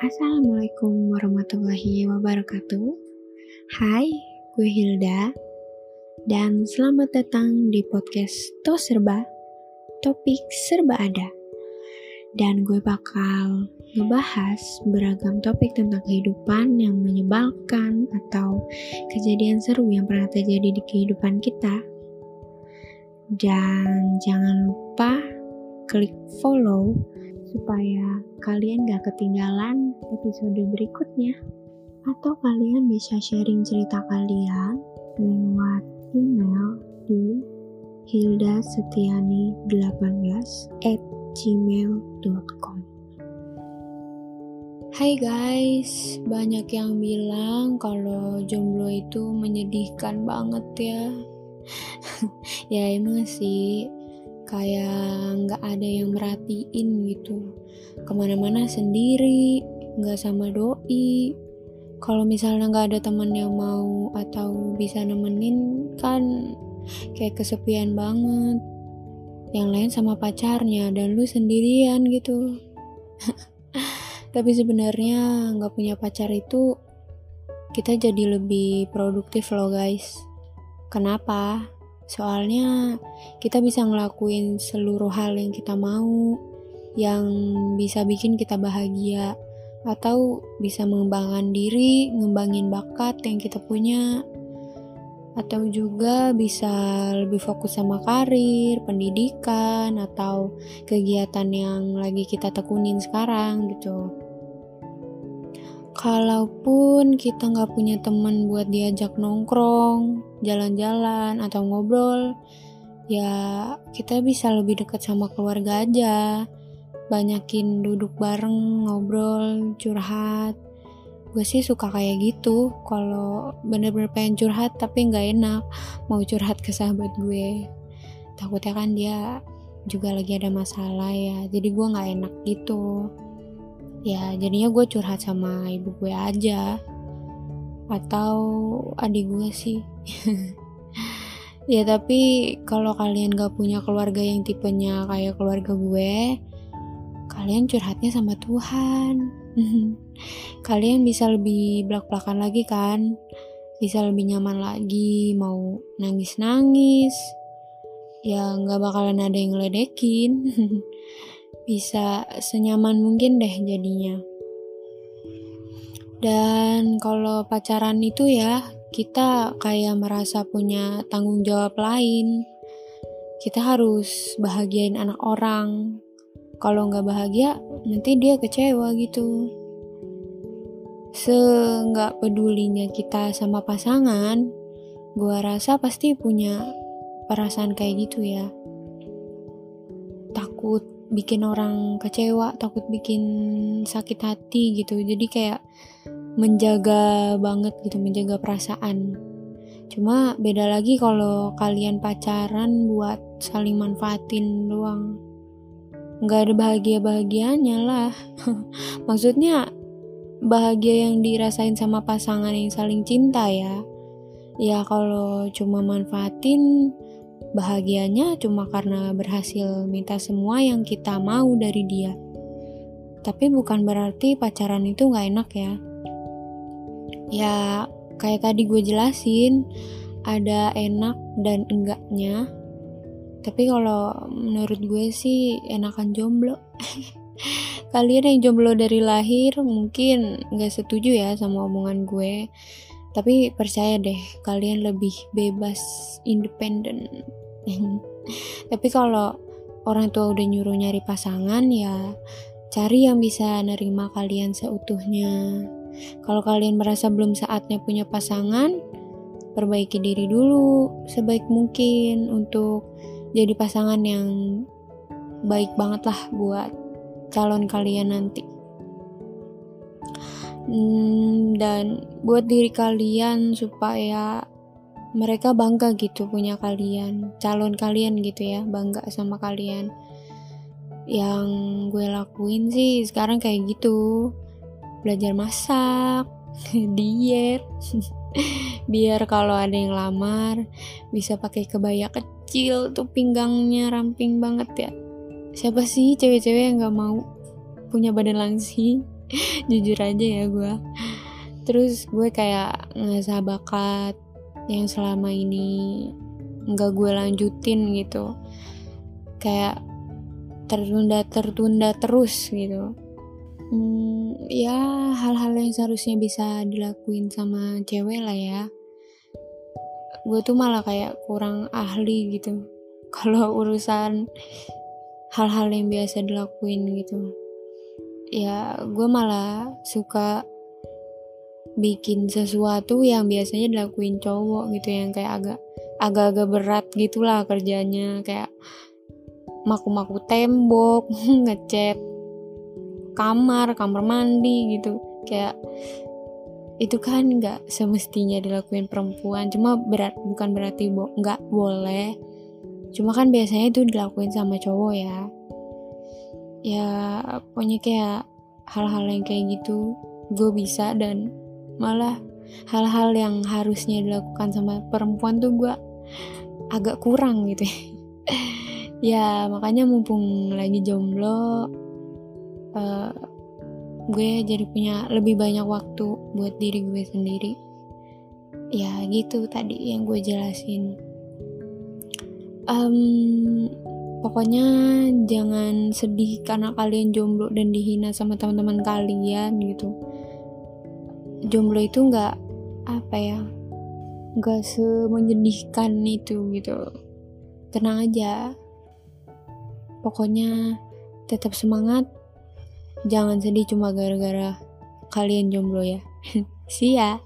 Assalamualaikum warahmatullahi wabarakatuh. Hai, gue Hilda. Dan selamat datang di podcast To Serba. Topik serba ada. Dan gue bakal ngebahas beragam topik tentang kehidupan yang menyebalkan atau kejadian seru yang pernah terjadi di kehidupan kita. Dan jangan lupa klik follow supaya kalian gak ketinggalan episode berikutnya. Atau kalian bisa sharing cerita kalian lewat email di hildasetiani18 at gmail.com Hai guys, banyak yang bilang kalau jomblo itu menyedihkan banget ya. ya emang sih, kayak nggak ada yang merhatiin gitu. Ke mana-mana sendiri nggak sama doi. Kalau misalnya nggak ada teman yang mau atau bisa nemenin kan kayak kesepian banget. Yang lain sama pacarnya dan lu sendirian gitu. Tapi sebenarnya nggak punya pacar itu kita jadi lebih produktif loh guys. Kenapa Soalnya kita bisa ngelakuin seluruh hal yang kita mau, yang bisa bikin kita bahagia, atau bisa mengembangkan diri, ngembangin bakat yang kita punya, atau juga bisa lebih fokus sama karir, pendidikan, atau kegiatan yang lagi kita tekunin sekarang gitu. Kalaupun kita nggak punya teman buat diajak nongkrong, jalan-jalan atau ngobrol, ya kita bisa lebih dekat sama keluarga aja. Banyakin duduk bareng, ngobrol, curhat. Gue sih suka kayak gitu. Kalau bener-bener pengen curhat tapi nggak enak, mau curhat ke sahabat gue. Takutnya kan dia juga lagi ada masalah ya, jadi gue nggak enak gitu ya jadinya gue curhat sama ibu gue aja. Atau adik gue sih. Ya tapi kalau kalian gak punya keluarga yang tipenya kayak keluarga gue kalian curhatnya sama Tuhan. Kalian bisa lebih belak-belakan lagi kan? Bisa lebih nyaman lagi mau nangis-nangis. Ya nggak bakalan ada yang ngeledekin bisa senyaman mungkin deh jadinya. Dan kalau pacaran itu ya, kita kayak merasa punya tanggung jawab lain. Kita harus bahagiain anak orang. Kalau nggak bahagia, nanti dia kecewa gitu. Seenggak pedulinya kita sama pasangan, gua rasa pasti punya perasaan kayak gitu ya. Takut bikin orang kecewa, takut bikin sakit hati gitu. Jadi kayak menjaga banget gitu, menjaga perasaan. Cuma beda lagi kalau kalian pacaran buat saling manfaatin doang. Nggak ada bahagia-bahagianya lah. Maksudnya bahagia yang dirasain sama pasangan yang saling cinta ya. Ya kalau cuma manfaatin Bahagianya cuma karena berhasil minta semua yang kita mau dari dia. Tapi bukan berarti pacaran itu gak enak ya. Ya, kayak tadi gue jelasin, ada enak dan enggaknya. Tapi kalau menurut gue sih enakan jomblo. Kalian yang jomblo dari lahir mungkin gak setuju ya sama omongan gue. Tapi percaya deh, kalian lebih bebas, independen, tapi kalau orang tua udah nyuruh nyari pasangan ya cari yang bisa nerima kalian seutuhnya. Kalau kalian merasa belum saatnya punya pasangan perbaiki diri dulu sebaik mungkin untuk jadi pasangan yang baik banget lah buat calon kalian nanti hmm, dan buat diri kalian supaya mereka bangga gitu punya kalian, calon kalian gitu ya, bangga sama kalian. Yang gue lakuin sih sekarang kayak gitu, belajar masak, diet, biar kalau ada yang lamar bisa pakai kebaya kecil tuh pinggangnya ramping banget ya. Siapa sih cewek-cewek yang gak mau punya badan langsing? jujur aja ya gue terus gue kayak ngasah bakat yang selama ini nggak gue lanjutin gitu. Kayak tertunda tertunda terus gitu. Hmm, ya hal-hal yang seharusnya bisa dilakuin sama cewek lah ya. Gue tuh malah kayak kurang ahli gitu. Kalau urusan hal-hal yang biasa dilakuin gitu ya gue malah suka bikin sesuatu yang biasanya dilakuin cowok gitu yang kayak agak agak-agak berat gitulah kerjanya. Kayak maku-maku tembok ngecat kamar kamar mandi gitu. Kayak itu kan nggak semestinya dilakuin perempuan cuma berat bukan berarti bo nggak boleh. Cuma kan biasanya itu dilakuin sama cowok ya ya pokoknya kayak hal-hal yang kayak gitu gue bisa dan malah hal-hal yang harusnya dilakukan sama perempuan tuh gue agak kurang gitu. Ya makanya mumpung lagi jomblo uh, gue jadi punya lebih banyak waktu buat diri gue sendiri. Ya gitu tadi yang gue jelasin. Um, pokoknya jangan sedih karena kalian jomblo dan dihina sama teman-teman kalian gitu jomblo itu nggak apa ya nggak semenyedihkan itu gitu tenang aja pokoknya tetap semangat Jangan sedih cuma gara-gara kalian jomblo ya. See ya.